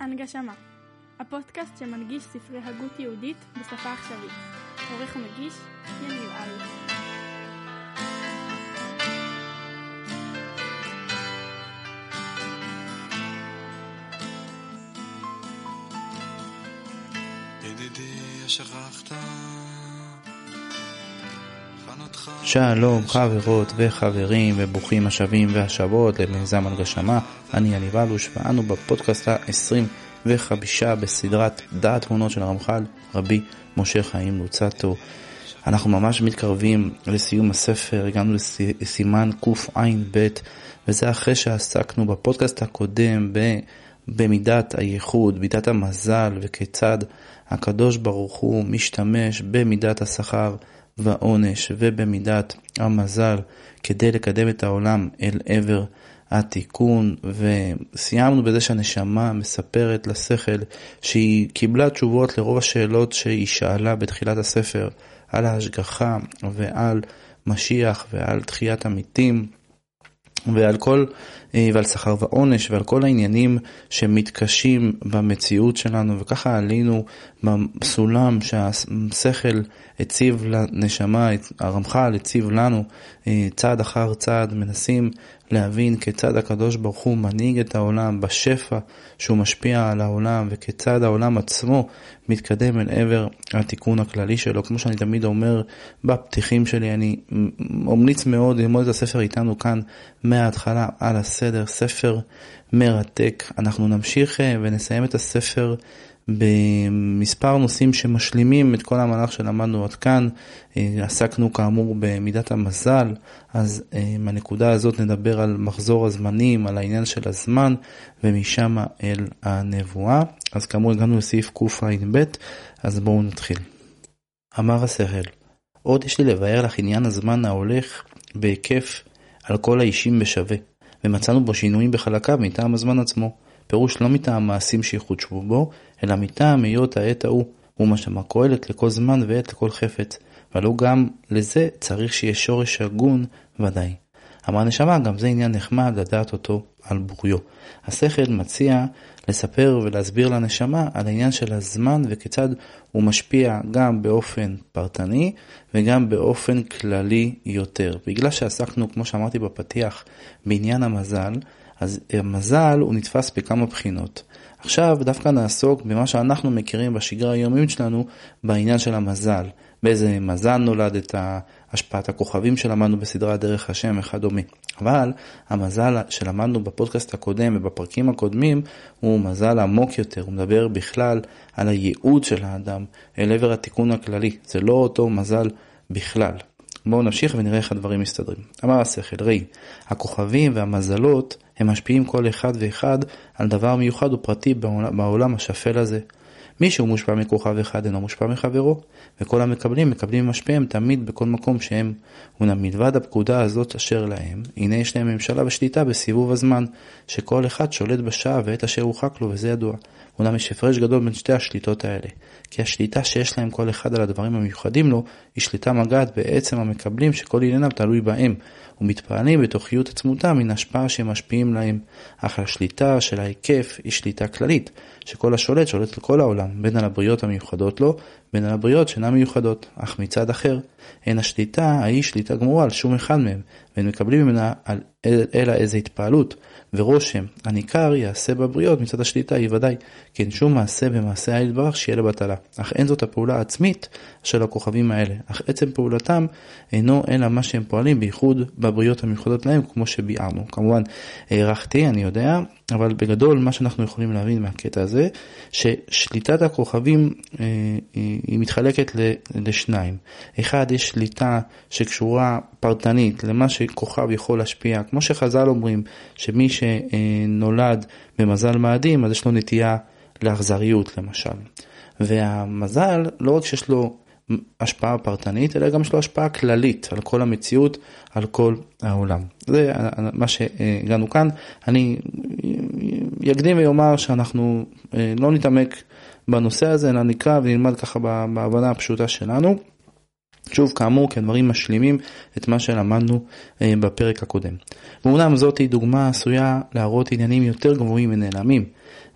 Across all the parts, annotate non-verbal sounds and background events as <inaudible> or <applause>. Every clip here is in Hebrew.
הנגשמה הפודקאסט שמנגיש ספרי הגות יהודית בשפה עכשווית. עורך ומגיש יניב אלוש ידידי שכחת שלום חברות וחברים וברוכים השבים והשבות למיזם הנגשמה, אני יניב אלוש ואנו בפודקאסט ה-25 בסדרת דעת תמונות של הרמח"ל רבי משה חיים לוצטו. אנחנו ממש מתקרבים לסיום הספר, הגענו לסימן קע"ב וזה אחרי שעסקנו בפודקאסט הקודם ב... במידת הייחוד, מידת המזל וכיצד הקדוש ברוך הוא משתמש במידת השכר והעונש ובמידת המזל כדי לקדם את העולם אל עבר התיקון. וסיימנו בזה שהנשמה מספרת לשכל שהיא קיבלה תשובות לרוב השאלות שהיא שאלה בתחילת הספר על ההשגחה ועל משיח ועל תחיית המתים ועל כל, ועל שכר ועונש ועל כל העניינים שמתקשים במציאות שלנו וככה עלינו בסולם שהשכל הציב לנשמה, הרמח"ל הציב לנו אה, צעד אחר צעד, מנסים להבין כיצד הקדוש ברוך הוא מנהיג את העולם בשפע שהוא משפיע על העולם וכיצד העולם עצמו מתקדם אל עבר התיקון הכללי שלו. כמו שאני תמיד אומר בפתיחים שלי, אני ממליץ מאוד ללמוד את הספר איתנו כאן מההתחלה על הסדר, ספר מרתק. אנחנו נמשיך אה, ונסיים את הספר במספר נושאים שמשלימים את כל המהלך שלמדנו עד כאן. אה, עסקנו כאמור במידת המזל, אז מהנקודה אה, הזאת נדבר על מחזור הזמנים, על העניין של הזמן, ומשם אל הנבואה. אז כאמור הגענו לסעיף קע"ב, אז בואו נתחיל. אמר השכל, עוד יש לי לבאר לך עניין הזמן ההולך בהיקף על כל האישים בשווה, ומצאנו בו שינויים בחלקיו מטעם הזמן עצמו. פירוש לא מטעם מעשים שיחודשו בו, אלא מטעם היות העת ההוא, ומה שמה קהלת לכל זמן ועת לכל חפץ, ולא גם לזה צריך שיהיה שורש הגון ודאי. אמר נשמה, גם זה עניין נחמד לדעת אותו על בוריו. השכל מציע לספר ולהסביר לנשמה על העניין של הזמן וכיצד הוא משפיע גם באופן פרטני וגם באופן כללי יותר. בגלל שעסקנו, כמו שאמרתי בפתיח, בעניין המזל, אז המזל הוא נתפס בכמה בחינות. עכשיו דווקא נעסוק במה שאנחנו מכירים בשגרה היומית שלנו בעניין של המזל. באיזה מזל נולדת, השפעת הכוכבים שלמדנו בסדרה דרך השם וכדומה. אבל המזל שלמדנו בפודקאסט הקודם ובפרקים הקודמים הוא מזל עמוק יותר, הוא מדבר בכלל על הייעוד של האדם אל עבר התיקון הכללי, זה לא אותו מזל בכלל. בואו נמשיך ונראה איך הדברים מסתדרים. אמר השכל, ראי, הכוכבים והמזלות הם משפיעים כל אחד ואחד על דבר מיוחד ופרטי בעולם, השפל הזה. מי שהוא מושפע מכוכב אחד אינו מושפע מחברו, וכל המקבלים מקבלים ממשפיעם תמיד בכל מקום שהם. אולם מלבד הפקודה הזאת אשר להם, הנה יש להם ממשלה ושליטה בסיבוב הזמן, שכל אחד שולט בשעה ועת אשר הורחק לו, וזה ידוע. אולם יש הפרש גדול בין שתי השליטות האלה, כי השליטה שיש להם כל אחד על הדברים המיוחדים לו, היא שליטה מגעת בעצם המקבלים שכל עניינם תלוי בהם, ומתפעלים בתוכיות עצמותם מן ההשפעה שהם משפיעים להם. אך השליטה של ההיקף היא שליטה כללית, שכל השולט שולט על כל העולם, בין על הבריות המיוחדות לו, בין על הבריות שאינן מיוחדות. אך מצד אחר, אין השליטה ההיא שליטה גמורה על שום אחד מהם, והם מקבלים ממנה על, אלא איזה התפעלות ורושם הניכר יעשה בבריות מצד השליטה היא ודאי, כי אין שום מעשה במעשה יתברך שיהיה לבטלה. אך אין זאת הפעולה העצמית של הכוכבים האלה, אך עצם פעולתם אינו אלא מה שהם פועלים בייחוד בבריות המיוחדות להם כמו שביארנו. כמובן הערכתי, אני יודע, אבל בגדול מה שאנחנו יכולים להבין מהקטע הזה, ששליטת הכוכבים אה, היא מתחלקת לשניים. אחד, יש שליטה שקשורה פרטנית למה שכוכב יכול להשפיע, כמו שחז"ל אומרים, שמי שנולד במזל מאדים, אז יש לו נטייה לאכזריות למשל. והמזל, לא רק שיש לו השפעה פרטנית, אלא גם יש לו השפעה כללית על כל המציאות, על כל העולם. זה מה שהגענו כאן. אני אקדים ואומר שאנחנו אה, לא נתעמק בנושא הזה, אלא נקרא ונלמד ככה בהבנה הפשוטה שלנו. שוב, כאמור, כי הדברים משלימים את מה שלמדנו אה, בפרק הקודם. ואומנם זאת היא דוגמה עשויה להראות עניינים יותר גבוהים ונעלמים.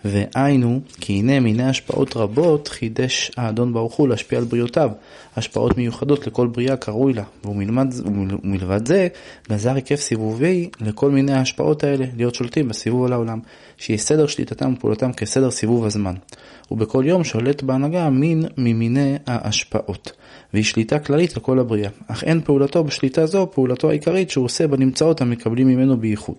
והיינו, כי הנה מיני השפעות רבות חידש האדון ברוך הוא להשפיע על בריאותיו, השפעות מיוחדות לכל בריאה קרוי לה, ומלבד, ומלבד זה גזר היקף סיבובי לכל מיני ההשפעות האלה להיות שולטים בסיבוב על העולם, שיהיה סדר שליטתם ופעולתם כסדר סיבוב הזמן. ובכל יום שולט בהנהגה מין ממיני ההשפעות, והיא שליטה כללית על כל הבריאה, אך אין פעולתו בשליטה זו פעולתו העיקרית שהוא עושה בנמצאות המקבלים ממנו בייחוד.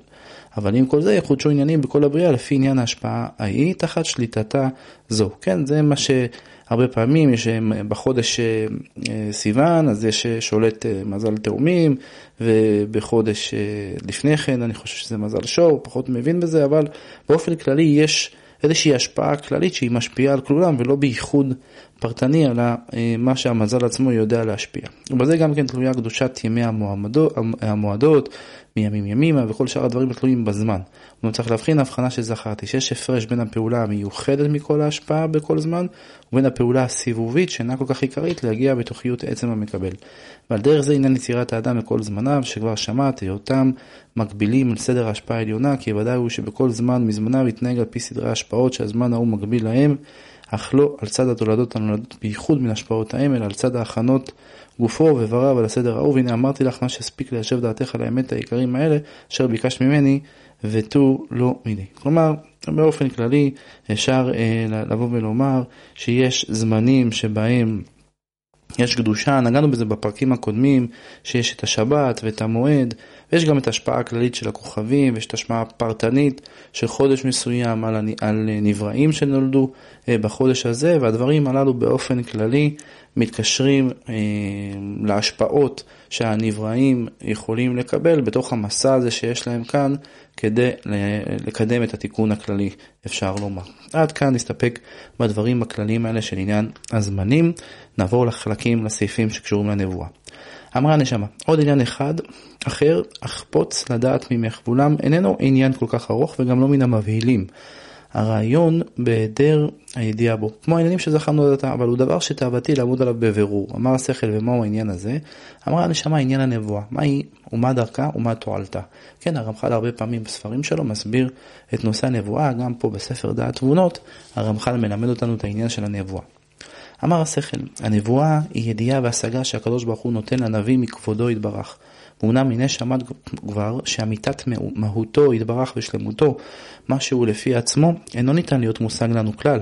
אבל עם כל זה יחודשו עניינים בכל הבריאה לפי עניין ההשפעה ההיא תחת שליטתה זו. כן, זה מה שהרבה פעמים יש בחודש אה, סיוון, אז יש שולט אה, מזל תאומים, ובחודש אה, לפני כן אני חושב שזה מזל שור, פחות מבין בזה, אבל באופן כללי יש איזושהי השפעה כללית שהיא משפיעה על כולם ולא בייחוד פרטני על מה שהמזל עצמו יודע להשפיע. ובזה גם כן תלויה קדושת ימי המועמדות, המועדות, מימים ימימה וכל שאר הדברים התלויים בזמן. הוא צריך להבחין ההבחנה שזכרתי, שיש הפרש בין הפעולה המיוחדת מכל ההשפעה בכל זמן, ובין הפעולה הסיבובית שאינה כל כך עיקרית להגיע בתוכיות עצם המקבל. ועל דרך זה עניין יצירת האדם לכל זמניו, שכבר שמעת, היותם מקבילים על סדר ההשפעה העליונה, כי ודאי הוא שבכל זמן מזמניו יתנהג על פי סדרי ההשפעות שהזמן ההוא מקביל להם, אך לא על צד התולדות הנולדות בייחוד מן השפעות האם, אלא על צד ההכנות גופו ובריו על הסדר ההוא, והנה אמרתי לך מה שהספיק ליישב דעתך על האמת העיקרים האלה, אשר ביקשת ממני, ותו לא מיני. כלומר, באופן כללי אפשר אה, לבוא ולומר שיש זמנים שבהם יש קדושה, נגענו בזה בפרקים הקודמים, שיש את השבת ואת המועד, ויש גם את ההשפעה הכללית של הכוכבים, ויש את ההשפעה הפרטנית של חודש מסוים על, על נבראים שנולדו אה, בחודש הזה, והדברים הללו באופן כללי מתקשרים אה, להשפעות שהנבראים יכולים לקבל בתוך המסע הזה שיש להם כאן כדי לקדם את התיקון הכללי, אפשר לומר. עד כאן נסתפק בדברים הכלליים האלה של עניין הזמנים, נעבור לחלקים, לסעיפים שקשורים לנבואה. אמרה הנשמה, עוד עניין אחד אחר, אחפוץ לדעת ממך, ואולם איננו עניין כל כך ארוך וגם לא מן המבהילים. הרעיון בהיעדר הידיעה בו, כמו העניינים שזכרנו עד עתה, אבל הוא דבר שתאוותי לעמוד עליו בבירור. אמר השכל ומהו העניין הזה? אמרה הנשמה עניין הנבואה, מה היא ומה דרכה ומה תועלתה. כן, הרמח"ל הרבה פעמים בספרים שלו מסביר את נושא הנבואה, גם פה בספר דעת תבונות, הרמח"ל מלמד אותנו את העניין של הנבואה. אמר השכל, הנבואה היא ידיעה והשגה שהקדוש ברוך הוא נותן לנביא מכבודו יתברך. ואומנם הנה שמעת כבר שאמיתת מהותו יתברך ושלמותו, מה שהוא לפי עצמו, אינו ניתן להיות מושג לנו כלל,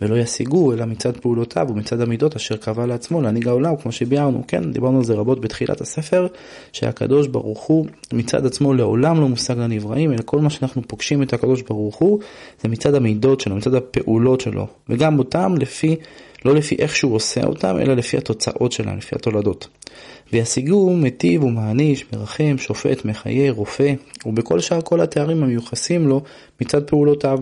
ולא ישיגו אלא מצד פעולותיו ומצד המידות אשר קבע לעצמו להנהיג העולם, כמו שביארנו, כן, דיברנו על זה רבות בתחילת הספר, שהקדוש ברוך הוא מצד עצמו לעולם לא מושג לנבראים, אלא כל מה שאנחנו פוגשים את הקדוש ברוך הוא, זה מצד המידות שלו, מצד הפעולות שלו, וגם אותם לפי, לא לפי איך שהוא עושה אותם, אלא לפי התוצאות שלהם, לפי התולדות. וישיגו מטיב ומעניש, מרחם, שופט, מחיה, רופא, ובכל שאר כל התארים המיוחסים לו מצד פעולותיו,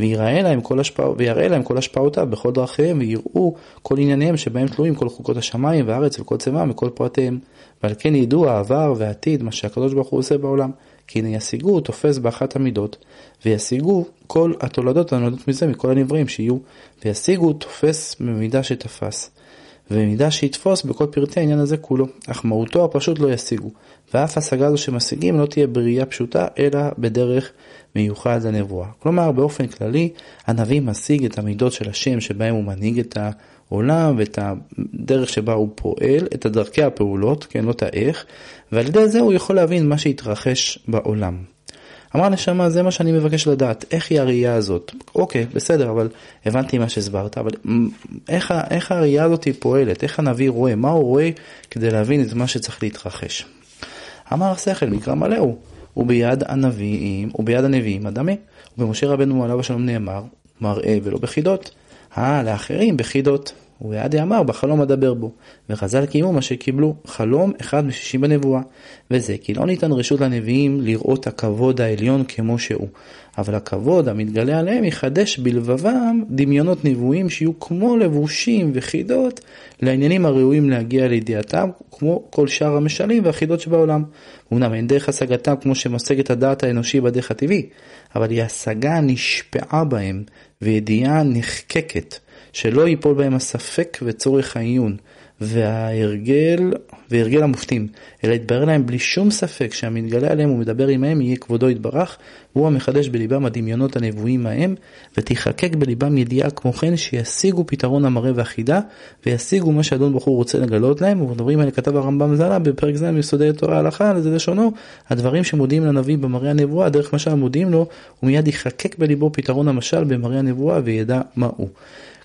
ויראה להם כל, השפע... ויראה להם כל השפעותיו בכל דרכיהם, ויראו כל ענייניהם שבהם תלויים כל חוקות השמיים והארץ וכל צבעם וכל פרטיהם. ועל כן ידעו העבר והעתיד, מה שהקדוש ברוך הוא עושה בעולם. כי הנה ישיגו תופס באחת המידות, וישיגו כל התולדות הנולדות מזה מכל הנבראים שיהיו, וישיגו תופס במידה שתפס. ובמידה שיתפוס בכל פרטי העניין הזה כולו, אך מהותו הפשוט לא ישיגו, ואף השגה זו שמשיגים לא תהיה בראייה פשוטה, אלא בדרך מיוחד לנבואה. כלומר, באופן כללי, הנביא משיג את המידות של השם שבהם הוא מנהיג את העולם ואת הדרך שבה הוא פועל, את דרכי הפעולות, כן, לא את האיך, ועל ידי זה הוא יכול להבין מה שהתרחש בעולם. אמרה נשמה, זה מה שאני מבקש לדעת, איך היא הראייה הזאת? אוקיי, בסדר, אבל הבנתי מה שהסברת, אבל איך, איך הראייה הזאת היא פועלת? איך הנביא רואה? מה הוא רואה כדי להבין את מה שצריך להתרחש? אמר השכל, מקרא מלא הוא, וביד הנביאים, וביד הנביאים הדמה. ובמשה רבנו עליו השלום נאמר, מראה ולא בחידות. אה, לאחרים בחידות. וביעדי אמר בחלום אדבר בו, וחז"ל קיימו מה שקיבלו, חלום אחד משישים בנבואה, וזה כי לא ניתן רשות לנביאים לראות הכבוד העליון כמו שהוא, אבל הכבוד המתגלה עליהם יחדש בלבבם דמיונות נבואים שיהיו כמו לבושים וחידות לעניינים הראויים להגיע לידיעתם, כמו כל שאר המשלים והחידות שבעולם. אמנם אין דרך השגתם כמו שמשגת הדעת האנושי בדרך הטבעי, אבל היא השגה נשפעה בהם, וידיעה נחקקת. שלא ייפול בהם הספק וצורך העיון, וההרגל, והרגל המופתים, אלא יתברר להם בלי שום ספק שהמתגלה עליהם ומדבר עמהם יהיה כבודו יתברך, והוא המחדש בליבם הדמיונות הנבואים ההם, ותיחקק בליבם ידיעה כמו כן שישיגו פתרון המראה והחידה, וישיגו מה שאדון בחור רוצה לגלות להם, ובדברים האלה כתב הרמב"ם ז"ל בפרק ז' מיסודי התורה ההלכה, לזה לשונו, הדברים שמודיעים לנביא במראה הנבואה, דרך משל מודיעים לו, ומיד ייחקק בליבו פתרון המשל במראה הנבואה וידע מה הוא.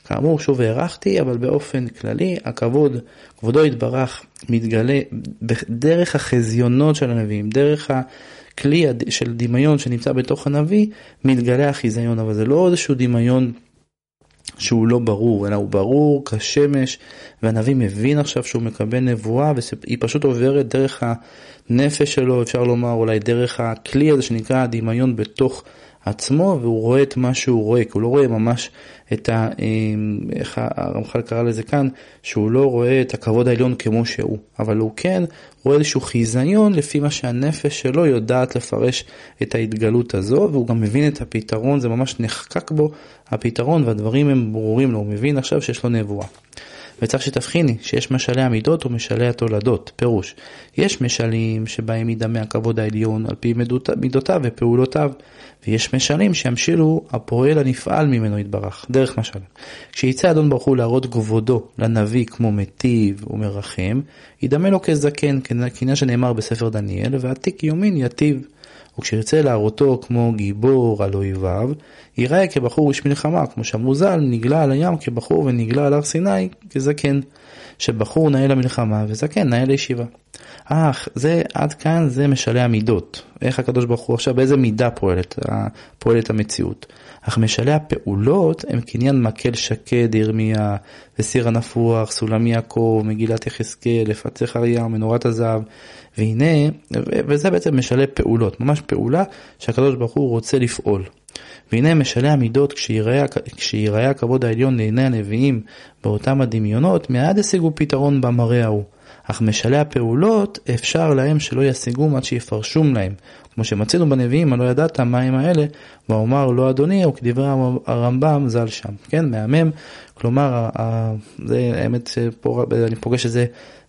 כאמור, שוב הארכתי, אבל באופן כללי, הכבוד, כבודו יתברך, מתגלה דרך החזיונות של הנביאים, דרך הכלי של דמיון שנמצא בתוך הנביא, מתגלה החיזיון, אבל זה לא איזשהו דמיון שהוא לא ברור, אלא הוא ברור כשמש, והנביא מבין עכשיו שהוא מקבל נבואה, והיא פשוט עוברת דרך הנפש שלו, אפשר לומר אולי דרך הכלי הזה שנקרא הדמיון בתוך עצמו, והוא רואה את מה שהוא רואה, כי הוא לא רואה ממש את ה... אמ, איך הרמח"ל קרא לזה כאן, שהוא לא רואה את הכבוד העליון כמו שהוא, אבל הוא כן רואה איזשהו חיזיון לפי מה שהנפש שלו יודעת לפרש את ההתגלות הזו, והוא גם מבין את הפתרון, זה ממש נחקק בו הפתרון, והדברים הם ברורים לו, הוא מבין עכשיו שיש לו נבואה. וצריך שתבחיני שיש משלי המידות ומשלי התולדות. פירוש, יש משלים שבהם ידמה הכבוד העליון על פי מידותיו ופעולותיו, ויש משלים שימשילו הפועל הנפעל ממנו יתברך, דרך משל. כשיצא אדון ברוך הוא להראות כבודו לנביא כמו מטיב ומרחם, ידמה לו כזקן, כעניין שנאמר בספר דניאל, ועתיק יומין יטיב. וכשירצה להראותו כמו גיבור על אויביו, ייראה כבחור איש מלחמה, כמו שאמרו ז"ל, נגלה על הים כבחור ונגלה על הר סיני כזקן. שבחור נאה למלחמה וזקן נאה לישיבה. אך, זה, עד כאן זה משלי המידות. איך הקדוש ברוך הוא עכשיו, באיזה מידה פועלת, פועלת המציאות. אך משלי הפעולות הם קניין מקל שקד, ירמיה, וסיר הנפוח, סולם יעקב, מגילת יחזקאל, לפצח אריה, מנורת הזהב. והנה, וזה בעצם משלי פעולות, ממש פעולה שהקדוש ברוך הוא רוצה לפעול. והנה משלי המידות כשיראה הכבוד העליון לעיני הנביאים באותם הדמיונות, מיד השיגו פתרון במראה ההוא. אך משלי הפעולות אפשר להם שלא ישיגום עד שיפרשום להם. כמו שמצינו בנביאים, הלא ידעת מהם האלה, ואומר לא אדוני, או כדברי הרמב"ם ז"ל שם. כן, מהמם. כלומר, זה האמת, אני פוגש את זה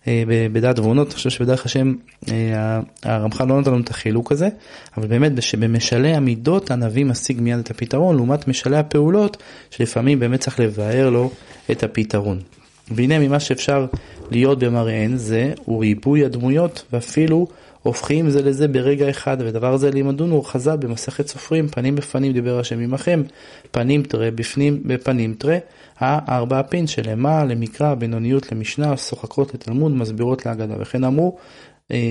אה, בדעת תבונות, אני חושב שבדרך השם אה, הרמח"ל לא נותן לנו את החילוק הזה, אבל באמת שבמשלי המידות הנביא משיג מיד את הפתרון, לעומת משלי הפעולות, שלפעמים באמת צריך לבאר לו את הפתרון. והנה ממה שאפשר להיות במראיהן זה הוא ריבוי הדמויות ואפילו הופכים זה לזה ברגע אחד, ודבר זה לימדונו חז"ל במסכת סופרים, פנים בפנים דיבר השם עמכם, פנים תראה בפנים בפנים תראה, הארבע הפין שלמה למקרא, בינוניות למשנה, שוחקות לתלמוד, מסבירות להגדה, וכן אמרו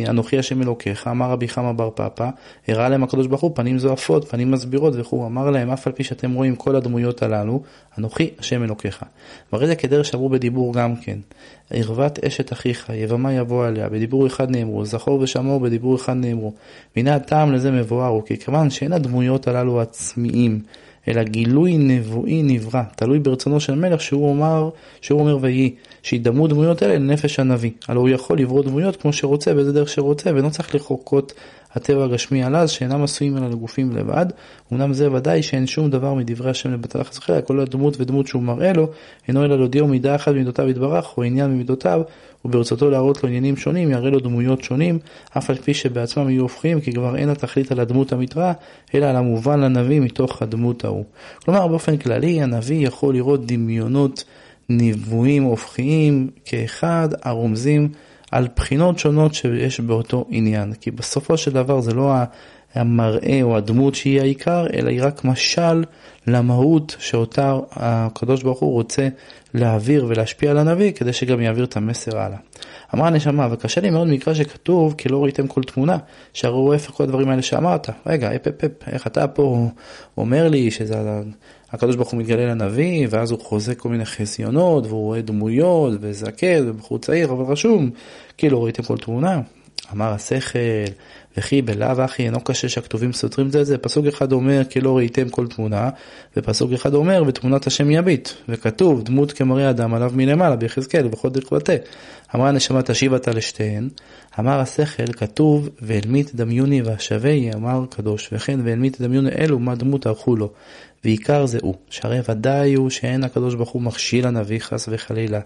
אנוכי השם אלוקיך, אמר רבי חמא בר פפא, הראה להם הקדוש ברוך הוא פנים זועפות, פנים מסבירות וכו', אמר להם אף על פי שאתם רואים כל הדמויות הללו, אנוכי השם אלוקיך. והרי זה כדרך שעברו בדיבור גם כן, ערוות אשת אחיך, יבמה יבוא עליה, בדיבור אחד נאמרו, זכור ושמור בדיבור אחד נאמרו. והנה הטעם לזה מבואר הוא כי כיוון שאין הדמויות הללו עצמיים, אלא גילוי נבואי נברא, תלוי ברצונו של מלך שהוא אומר, שהוא אומר ויהי, שידמו דמויות אלה לנפש הנביא. הלא הוא יכול לברוא דמויות כמו שרוצה, באיזה דרך שרוצה, ואינו צריך לחוקות הטבע הגשמי על אז, שאינם עשויים אלא לגופים לבד. אמנם זה ודאי שאין שום דבר מדברי השם לבטל החזכיה, כל הדמות ודמות שהוא מראה לו, אינו אלא להודיעו מידה אחת ממידותיו יתברך, או עניין ממידותיו, וברצותו להראות לו עניינים שונים, יראה לו דמויות שונים, אף על פי שבעצמם יהיו הופכים, כי כבר אין התכלית על הדמות המתראה, אלא על המובן לנביא מתוך הדמות ההוא. כלומר, באופן כללי, הנביא יכול לראות דמיונות נבואים הופכיים כאחד, הרומזים על בחינות שונות שיש באותו עניין. כי בסופו של דבר זה לא המראה או הדמות שהיא העיקר, אלא היא רק משל למהות שאותה הקדוש ברוך הוא רוצה להעביר ולהשפיע על הנביא, כדי שגם יעביר את המסר הלאה. אמרה הנשמה, וקשה לי מאוד מקרא שכתוב, כי לא ראיתם כל תמונה, שהרי הוא איפה כל הדברים האלה שאמרת. רגע, אפ אפ אפ, איך אתה פה אומר לי שזה הקדוש ברוך הוא מתגלה לנביא, ואז הוא חוזה כל מיני חזיונות, והוא רואה דמויות, וזקן, ובחור צעיר, אבל רשום, כי לא ראיתם כל תמונה. אמר השכל, וכי בלאו הכי אינו קשה שהכתובים סותרים זה את זה, פסוק אחד אומר כי לא ראיתם כל תמונה, ופסוק אחד אומר ותמונת השם יביט, וכתוב דמות כמראה אדם עליו מלמעלה ביחזקאל וכל דרך בתה. אמרה הנשמה תשיב אתה לשתיהן, אמר השכל כתוב ואל מי תדמיוני ואשווה אמר קדוש, וכן ואל מי תדמיוני אלו מה דמות ערכו לו. ועיקר זה הוא, שהרי ודאי הוא שאין הקדוש ברוך הוא מכשיל הנביא חס וחלילה,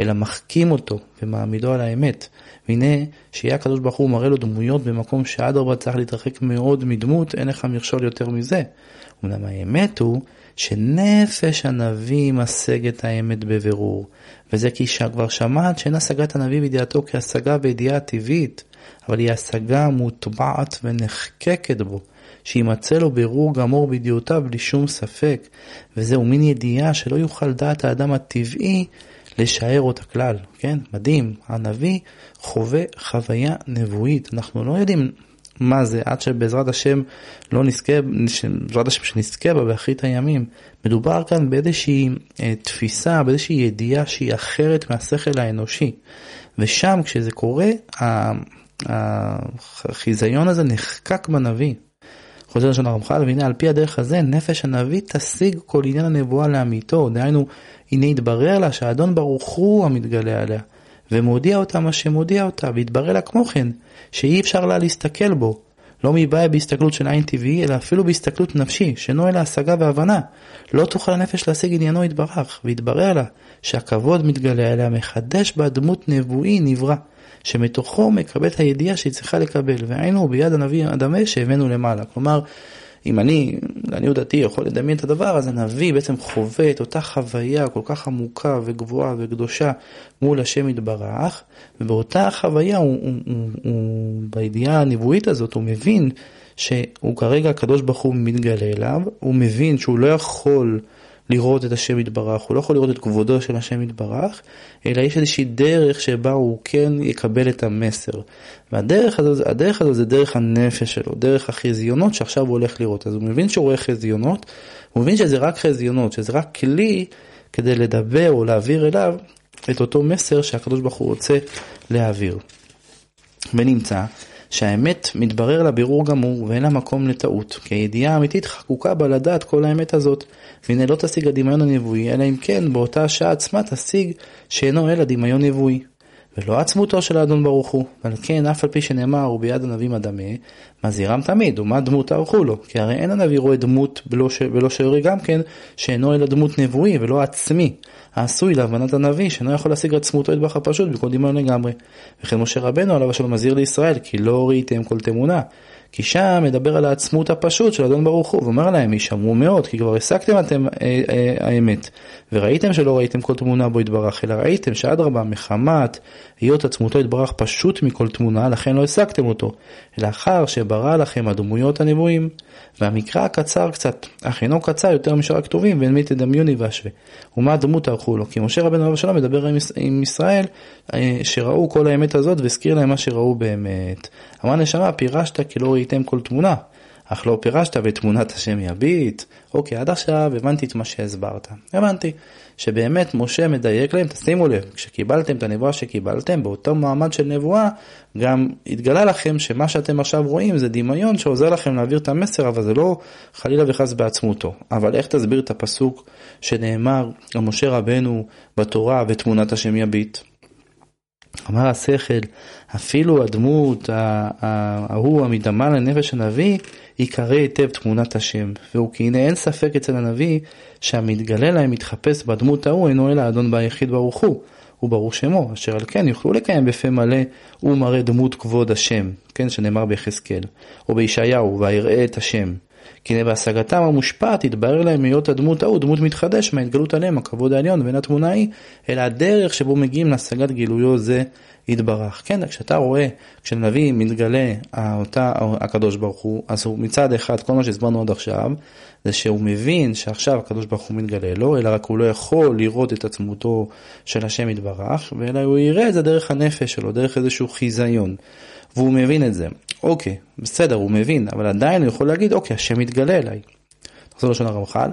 אלא מחכים אותו ומעמידו על האמת. והנה, שיהיה הקדוש ברוך הוא מראה לו דמויות במקום שאדרבה צריך להתרחק מאוד מדמות, אין לך מכשול יותר מזה. אמנם האמת הוא שנפש הנביא משג את האמת בבירור, וזה כי כבר שמעת שאין השגת הנביא בידיעתו כהשגה בידיעה טבעית, אבל היא השגה מוטבעת ונחקקת בו. שימצא לו בירור גמור בידיעותיו בלי שום ספק, וזהו מין ידיעה שלא יוכל דעת האדם הטבעי לשער אותה כלל, כן? מדהים, הנביא חווה חוויה נבואית, אנחנו לא יודעים מה זה עד שבעזרת השם לא נזכה, בעזרת השם שנזכה בה באחרית הימים. מדובר כאן באיזושהי אה, תפיסה, באיזושהי ידיעה שהיא אחרת מהשכל האנושי. ושם כשזה קורה, החיזיון הזה נחקק בנביא. חוזר לשון הרמח"ל, והנה על פי הדרך הזה נפש הנביא תשיג כל עניין הנבואה לאמיתו, דהיינו, הנה יתברר לה שהאדון ברוך הוא המתגלה עליה, ומודיע אותה מה שמודיע אותה, ויתברר לה כמו כן, שאי אפשר לה להסתכל בו, לא מבעיה בהסתכלות של עין טבעי, אלא אפילו בהסתכלות נפשי, שאינו אלא השגה והבנה. לא תוכל הנפש להשיג עניינו יתברך, ויתברר לה שהכבוד מתגלה עליה, מחדש בה דמות נבואי נברא. שמתוכו מקבלת הידיעה שהיא צריכה לקבל, והיינו ביד הנביא הדמה שהבאנו למעלה. כלומר, אם אני, לעניות דעתי, יכול לדמיין את הדבר, אז הנביא בעצם חווה את אותה חוויה כל כך עמוקה וגבוהה וקדושה מול השם יתברך, ובאותה חוויה, הוא, הוא, הוא, הוא, בידיעה הנבואית הזאת, הוא מבין שהוא כרגע, הקדוש ברוך הוא מתגלה אליו, הוא מבין שהוא לא יכול לראות את השם יתברך, הוא לא יכול לראות את כבודו של השם יתברך, אלא יש איזושהי דרך שבה הוא כן יקבל את המסר. והדרך הזו, הדרך הזו זה דרך הנפש שלו, דרך החזיונות שעכשיו הוא הולך לראות. אז הוא מבין שהוא רואה חזיונות, הוא מבין שזה רק חזיונות, שזה רק כלי כדי לדבר או להעביר אליו את אותו מסר שהקדוש ברוך הוא רוצה להעביר. ונמצא שהאמת מתברר לה בירור גמור ואין לה מקום לטעות, כי הידיעה האמיתית חקוקה בה לדעת כל האמת הזאת, והנה לא תשיג הדמיון הנבואי, אלא אם כן באותה השעה עצמה תשיג שאינו אלא דמיון נבואי. ולא עצמותו של האדון ברוך הוא, ועל כן אף על פי שנאמר וביד הנביא מדמה, מזהירם תמיד, ומה דמות ערכו לו, כי הרי אין הנביא רואה דמות בלא, ש... בלא שאורי גם כן, שאינו אלא דמות נבואי ולא עצמי, העשוי להבנת הנביא, שאינו יכול להשיג עצמותו ידבח הפשוט בכל דמיון לגמרי. וכן משה רבנו עליו השלום מזהיר לישראל, כי לא ראיתם כל תמונה. כי שם מדבר על העצמות הפשוט של אדון ברוך הוא, ואומר להם, יישמעו מאוד, כי כבר השגתם אתם אה, אה, האמת, וראיתם שלא ראיתם כל תמונה בו יתברך, אלא ראיתם שאדרבה מחמת היות עצמותו יתברך פשוט מכל תמונה, לכן לא השגתם אותו, לאחר שברא לכם הדמויות הנבואים. והמקרא קצר קצת, אך אינו קצר יותר משאר הכתובים, ואין מי תדמיוני ואשווה. ומה הדמות ערכו לו? כי משה רבנו אבא שלום מדבר עם ישראל, אה, שראו כל האמת הזאת, והזכיר להם מה שראו באמת. אמר נשמה, פירשת כי לא ראיתם כל תמונה. אך לא פירשת ותמונת השם יביט. אוקיי, עד עכשיו הבנתי את מה שהסברת. הבנתי שבאמת משה מדייק להם, תשימו לב, כשקיבלתם את הנבואה שקיבלתם, באותו מעמד של נבואה, גם התגלה לכם שמה שאתם עכשיו רואים זה דמיון שעוזר לכם להעביר את המסר, אבל זה לא חלילה וחס בעצמותו. אבל איך תסביר את הפסוק שנאמר על משה רבנו בתורה ותמונת השם יביט? אמר השכל, אפילו הדמות ההוא המדמה לנפש הנביא, יקרא היטב תמונת השם, והוא כי הנה אין ספק אצל הנביא שהמתגלה להם מתחפש בדמות ההוא אינו אלא אדון ביחיד ברוך הוא, וברוך שמו, אשר על כן יוכלו לקיים בפה מלא ומראה דמות כבוד השם, כן, שנאמר ביחזקאל, או בישעיהו, ויראה את השם. כי הנה בהשגתם המושפעת יתברר להם היות הדמות ההוא דמות מתחדש מההתגלות עליהם הכבוד העליון ואין התמונה היא אלא הדרך שבו מגיעים להשגת גילויו זה יתברך. כן, כשאתה רואה, כשנביא מתגלה אותה, הקדוש ברוך הוא, אז הוא מצד אחד, כל מה שהסברנו עד עכשיו, זה שהוא מבין שעכשיו הקדוש ברוך הוא מתגלה לו, אלא רק הוא לא יכול לראות את עצמותו של השם יתברך, אלא הוא יראה את זה דרך הנפש שלו, דרך איזשהו חיזיון. והוא מבין את זה. אוקיי, בסדר, הוא מבין, אבל עדיין הוא יכול להגיד, אוקיי, השם מתגלה אליי. נחזור לשון הרמח"ל.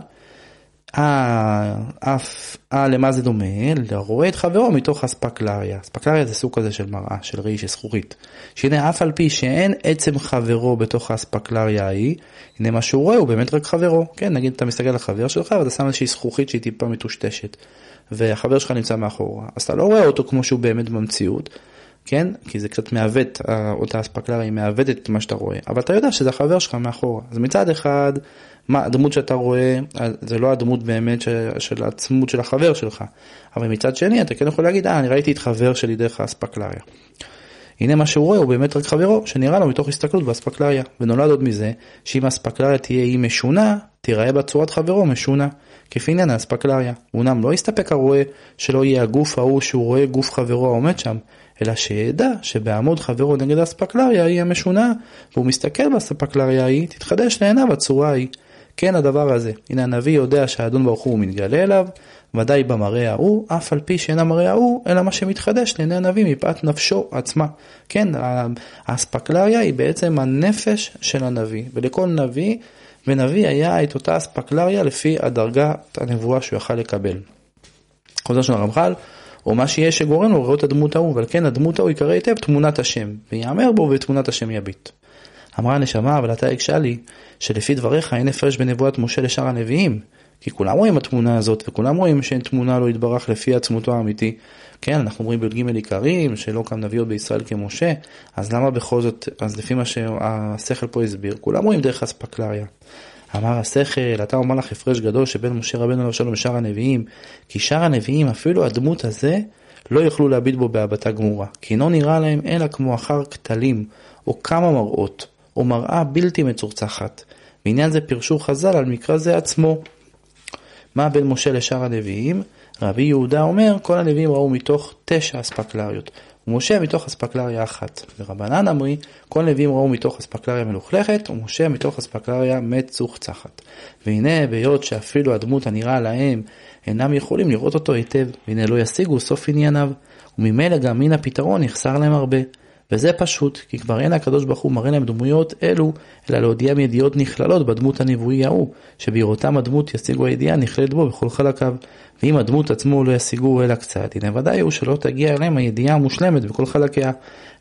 אה, אף, אה, למה זה דומה? לרואה את חברו מתוך אספקלריה. אספקלריה זה סוג כזה של מראה, של ראי, של זכוכית. שהנה אף על פי שאין עצם חברו בתוך האספקלריה ההיא, הנה מה שהוא רואה הוא באמת רק חברו. כן, נגיד אתה מסתכל על החבר שלך ואתה שם איזושהי זכוכית שהיא טיפה מטושטשת. והחבר שלך נמצא מאחורה. אז אתה לא רואה אותו כמו שהוא באמת במציאות. כן? כי זה קצת מעוות, אותה אספקלריה היא מעוותת את מה שאתה רואה, אבל אתה יודע שזה החבר שלך מאחורה. אז מצד אחד, מה, הדמות שאתה רואה, זה לא הדמות באמת של, של העצמות של החבר שלך, אבל מצד שני אתה כן יכול להגיד, אה, אני ראיתי את חבר שלי דרך האספקלריה. הנה מה שהוא רואה הוא באמת רק חברו, שנראה לו מתוך הסתכלות באספקלריה, ונולד עוד מזה, שאם האספקלריה תהיה אי משונה, תיראה בצורת חברו משונה, כפי עניין האספקלריה. אולם לא יסתפק הרואה שלא יהיה הגוף ההוא שהוא רואה גוף חברו העומד שם, אלא שידע שבעמוד חברו נגד האספקלריה היא המשונה, והוא מסתכל באספקלריה ההיא, תתחדש לעיניו הצורה ההיא. כן הדבר הזה, הנה הנביא יודע שהאדון ברוך הוא מתגלה אליו, ודאי במראה ההוא, אף על פי שאין המראה ההוא, אלא מה שמתחדש לעיני הנביא מפאת נפשו עצמה. כן, האספקלריה היא בעצם הנפש של הנביא, ולכל נביא ונביא היה את אותה אספקלריה לפי הדרגת הנבואה שהוא יכל לקבל. חוזר של הרמח"ל, או מה שיש שגורם לו לראות את הדמות ההוא, אבל כן הדמות ההוא יקרא היטב תמונת השם, ויאמר בו ותמונת השם יביט. אמרה הנשמה, אבל אתה הקשה לי, שלפי דבריך אין הפרש בין נבואת משה לשאר הנביאים. כי כולם רואים התמונה הזאת, וכולם רואים שאין תמונה לא יתברך לפי עצמותו האמיתי. כן, אנחנו אומרים בי"ג עיקרים, שלא קם נביא עוד בישראל כמשה, אז למה בכל זאת, אז לפי מה שהשכל פה הסביר, כולם רואים דרך אספקלריה. אמר השכל, אתה אומר לך הפרש גדול שבין משה רבנו לאבשלום לשאר הנביאים, כי שאר הנביאים, אפילו הדמות הזה, לא יוכלו להביט בו בהבטה גמורה, כי אינו נראה להם אלא כמו אחר כתלים, או כמה מראות, או מראה בלתי מצורצחת. בעניין זה פירשו חז"ל על מקרא זה עצמו. מה בין משה לשאר הנביאים? רבי יהודה אומר, כל הנביאים ראו מתוך תשע אספקלריות, ומשה מתוך אספקלריה אחת. ורבנן אמרי, כל הנביאים ראו מתוך אספקלריה מלוכלכת, ומשה מתוך אספקלריה מצוחצחת. והנה, בהיות שאפילו הדמות הנראה להם אינם יכולים לראות אותו היטב, והנה לא ישיגו סוף ענייניו, וממילא גם מן הפתרון יחסר להם הרבה. וזה פשוט, כי כבר אין הקדוש ברוך הוא מראה להם דמויות אלו, אלא להודיעם ידיעות נכללות בדמות הנבואי ההוא, שבראותם הדמות ישיגו הידיעה נכללת בו בכל חלקיו. ואם הדמות עצמו לא ישיגו אלא קצת, הנה ודאי הוא שלא תגיע אליהם הידיעה המושלמת בכל חלקיה,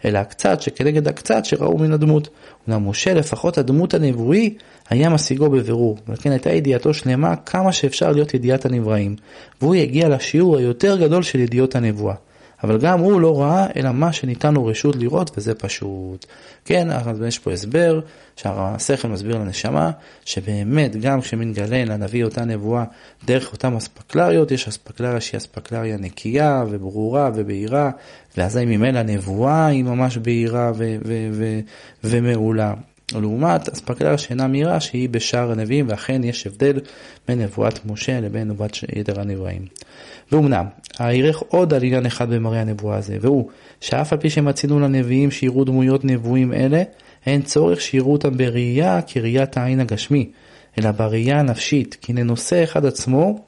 אלא הקצת שכנגד הקצת שראו מן הדמות. אולם משה לפחות הדמות הנבואי היה משיגו בבירור, וכן הייתה ידיעתו שלמה כמה שאפשר להיות ידיעת הנבראים, והוא יגיע לשיעור היותר גדול של ידיעות הנבואה. אבל גם הוא לא ראה אלא מה שניתן לו רשות לראות וזה פשוט. כן, אז יש פה הסבר שהשכל מסביר לנשמה שבאמת גם כשמתגלה לנביא אותה נבואה דרך אותן אספקלריות יש אספקלריה שהיא אספקלריה נקייה וברורה ובהירה ואזי ממילא נבואה היא ממש בהירה ומעולה. לעומת אספקלריה שאינה מהירה שהיא בשאר הנביאים ואכן יש הבדל בין נבואת משה לבין נבואת יתר הנבראים. ואומנם, העירך עוד על עניין אחד במראה הנבואה הזה, והוא שאף על פי שמצינו לנביאים שיראו דמויות נבואים אלה, אין צורך שיראו אותם בראייה כראיית העין הגשמי, אלא בראייה הנפשית, כי לנושא אחד עצמו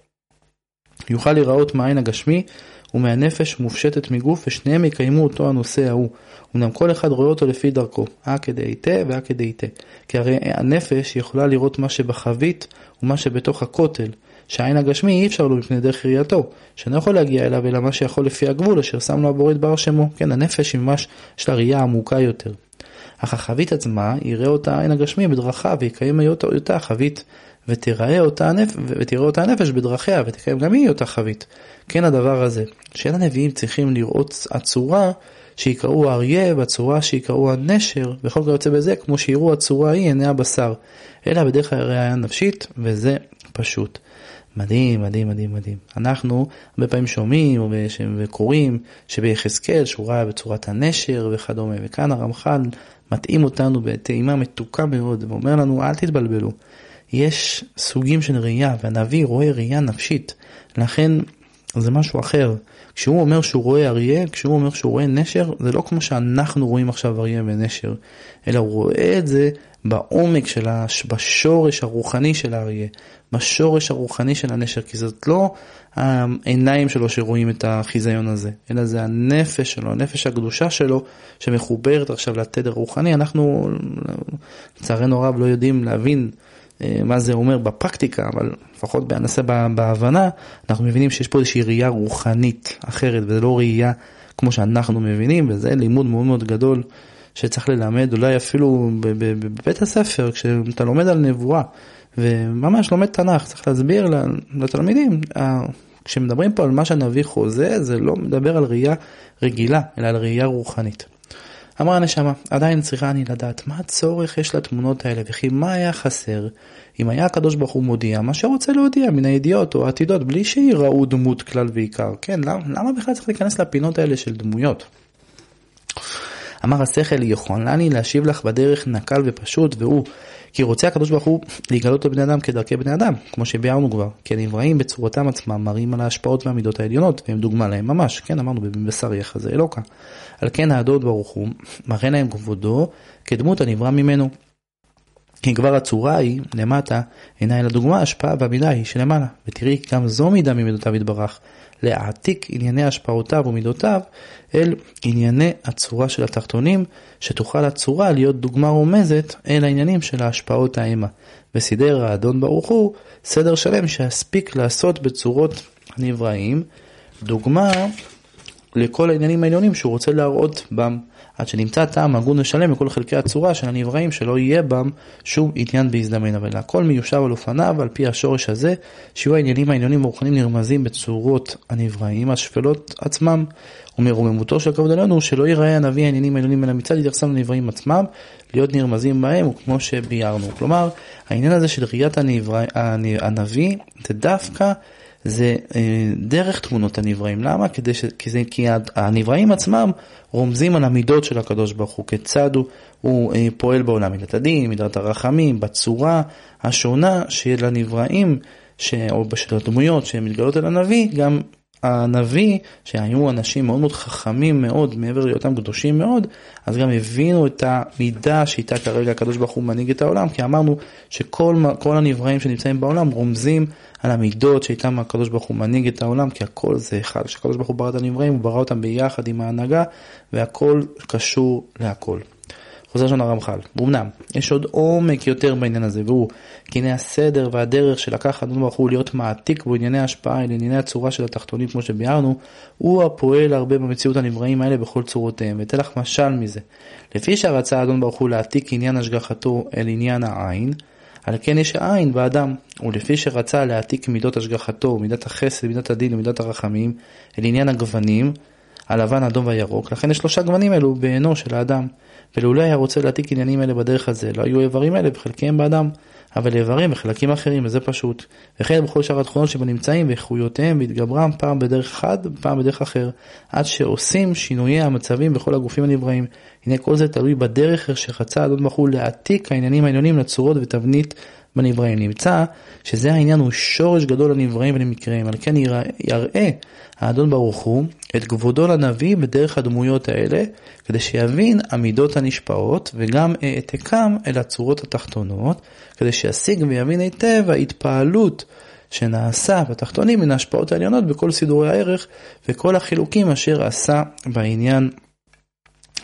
יוכל להיראות מהעין הגשמי ומהנפש מופשטת מגוף, ושניהם יקיימו אותו הנושא ההוא. אמנם כל אחד רואה אותו לפי דרכו, אה כדי יתה ואה כדי יתה. כי הרי הנפש יכולה לראות מה שבחבית ומה שבתוך הכותל, שהעין הגשמי אי אפשר לו מפני דרך ראייתו, שאינו יכול להגיע אליו אלא מה שיכול לפי הגבול אשר שם לו הבורא דבר שמו. כן, הנפש היא ממש, יש לה ראייה עמוקה יותר. אך החבית עצמה יראה אותה העין הגשמי בדרכה ויקיים אותה החבית ותראה אותה, הנפ... ותראה אותה הנפש בדרכיה ותקיים גם היא אותה חבית. כן הדבר הזה, שאין הנביאים צריכים לראות הצורה שיקראו האריה בצורה שיקראו הנשר וכל כיוצא בזה כמו שיראו הצורה ההיא עיני הבשר, אלא בדרך הראייה הנפשית וזה פשוט. מדהים, מדהים, מדהים, מדהים. אנחנו הרבה פעמים שומעים וקוראים שביחזקאל שהוא ראה בצורת הנשר וכדומה, וכאן הרמח"ל מתאים אותנו בטעימה מתוקה מאוד ואומר לנו אל תתבלבלו. יש סוגים של ראייה והנביא רואה ראייה נפשית, לכן זה משהו אחר. כשהוא אומר שהוא רואה אריה, כשהוא אומר שהוא רואה נשר, זה לא כמו שאנחנו רואים עכשיו אריה ונשר, אלא הוא רואה את זה בעומק של הש... בשורש הרוחני של האריה, בשורש הרוחני של הנשר, כי זאת לא העיניים שלו שרואים את החיזיון הזה, אלא זה הנפש שלו, הנפש הקדושה שלו, שמחוברת עכשיו לתדר רוחני. אנחנו לצערנו הרב לא יודעים להבין מה זה אומר בפרקטיקה, אבל לפחות בהנסה בהבנה, אנחנו מבינים שיש פה איזושהי ראייה רוחנית אחרת, וזה לא ראייה כמו שאנחנו מבינים, וזה לימוד מאוד מאוד גדול שצריך ללמד, אולי אפילו בבית הספר, כשאתה לומד על נבואה, וממש לומד תנ"ך, צריך להסביר לתלמידים, כשמדברים פה על מה שהנביא חוזה, זה לא מדבר על ראייה רגילה, אלא על ראייה רוחנית. אמרה הנשמה, עדיין צריכה אני לדעת מה הצורך יש לתמונות האלה וכי מה היה חסר אם היה הקדוש ברוך הוא מודיע מה שרוצה להודיע מן הידיעות או העתידות בלי שיראו דמות כלל ועיקר. כן, למה, למה בכלל צריך להיכנס לפינות האלה של דמויות? אמר השכל יכולני להשיב לך בדרך נקל ופשוט והוא כי רוצה הקדוש ברוך הוא להיגלות לבני אדם כדרכי בני אדם, כמו שביארנו כבר, כי הנבראים בצורתם עצמם מראים על ההשפעות והמידות העליונות, והם דוגמה להם ממש, כן אמרנו בבשר יחזה אלוקה. על כן האדון ברוך הוא מראה להם כבודו כדמות הנברא ממנו. כי כבר הצורה היא, למטה, אינה אלא דוגמה, השפעה והמידה היא שלמעלה. ותראי, גם זו מידה ממידותיו יתברך, להעתיק ענייני השפעותיו ומידותיו אל ענייני הצורה של התחתונים, שתוכל הצורה להיות דוגמה רומזת אל העניינים של ההשפעות האמה. וסידר האדון ברוך הוא סדר שלם שיספיק לעשות בצורות הנבראים, דוגמה לכל העניינים העליונים שהוא רוצה להראות בם, עד שנמצא טעם הגון ושלם בכל חלקי הצורה של הנבראים, שלא יהיה בם שום עניין בהזדמן, אבל הכל מיושב על אופניו על פי השורש הזה, שיהיו העניינים העליונים הרוחניים נרמזים בצורות הנבראים השפלות עצמם, ומרוממותו של הכבוד עלינו, שלא ייראה הנביא העניינים העליונים אלא מצד יתייחסם לנבראים עצמם, להיות נרמזים בהם, וכמו שביארנו. כלומר, העניין הזה של ראיית הנביא, זה דווקא זה אה, דרך תמונות הנבראים. למה? כדי ש... כי, זה... כי הנבראים עצמם רומזים על המידות של הקדוש ברוך הוא, כיצד הוא, הוא אה, פועל בעולם מידת הדין, מידת הרחמים, בצורה השונה של הנבראים, ש... או של הדמויות שמתגלות אל הנביא, גם הנביא, שהיו אנשים מאוד מאוד חכמים מאוד, מעבר להיותם קדושים מאוד, אז גם הבינו את המידה שאיתה כרגע הקדוש ברוך הוא מנהיג את העולם, כי אמרנו שכל הנבראים שנמצאים בעולם רומזים על המידות שאיתם הקדוש ברוך הוא מנהיג את העולם, כי הכל זה אחד. כשהקדוש ברוך הוא ברא את הנבראים, הוא ברא אותם ביחד עם ההנהגה, והכל קשור להכל. חוזר שם הרמח"ל. ואומנם, יש עוד עומק יותר בעניין הזה, והוא, כי הנה הסדר והדרך שלקח אדון ברוך הוא להיות מעתיק בענייני ההשפעה אל ענייני הצורה של התחתונים כמו שביארנו, הוא הפועל הרבה במציאות הנבראים האלה בכל צורותיהם. ואתן לך משל מזה. לפי שרצה אדון ברוך הוא להעתיק עניין השגחתו אל עניין העין, על כן יש העין באדם, ולפי שרצה להעתיק מידות השגחתו, מידת החסד, מידת הדין ומידת הרחמים, אל עניין הגוונים, הלבן, האדום והירוק, לכן יש שלושה גוונים אלו בעינו של האדם. ולולא היה רוצה להעתיק עניינים אלה בדרך הזה, לא היו איברים אלה בחלקיהם באדם, אבל איברים וחלקים אחרים, וזה פשוט. וכן בכל שאר התכונות שבו נמצאים, ואיכויותיהם והתגברם פעם בדרך אחד, פעם בדרך אחר, עד שעושים שינויי המצבים בכל הגופים הנבראים. הנה כל זה תלוי בדרך שרצה אדון הוא להעתיק העניינים העליונים לצורות ותבנית בנבראים. נמצא שזה העניין הוא שורש גדול לנבראים ולמקריהם, על כן יראה האדון ברוך הוא את כבודו לנביא בדרך הדמויות האלה, כדי שיבין המידות הנשפעות וגם העתקם אל הצורות התחתונות, כדי שישיג ויבין היטב ההתפעלות שנעשה בתחתונים מן ההשפעות העליונות בכל סידורי הערך וכל החילוקים אשר עשה בעניין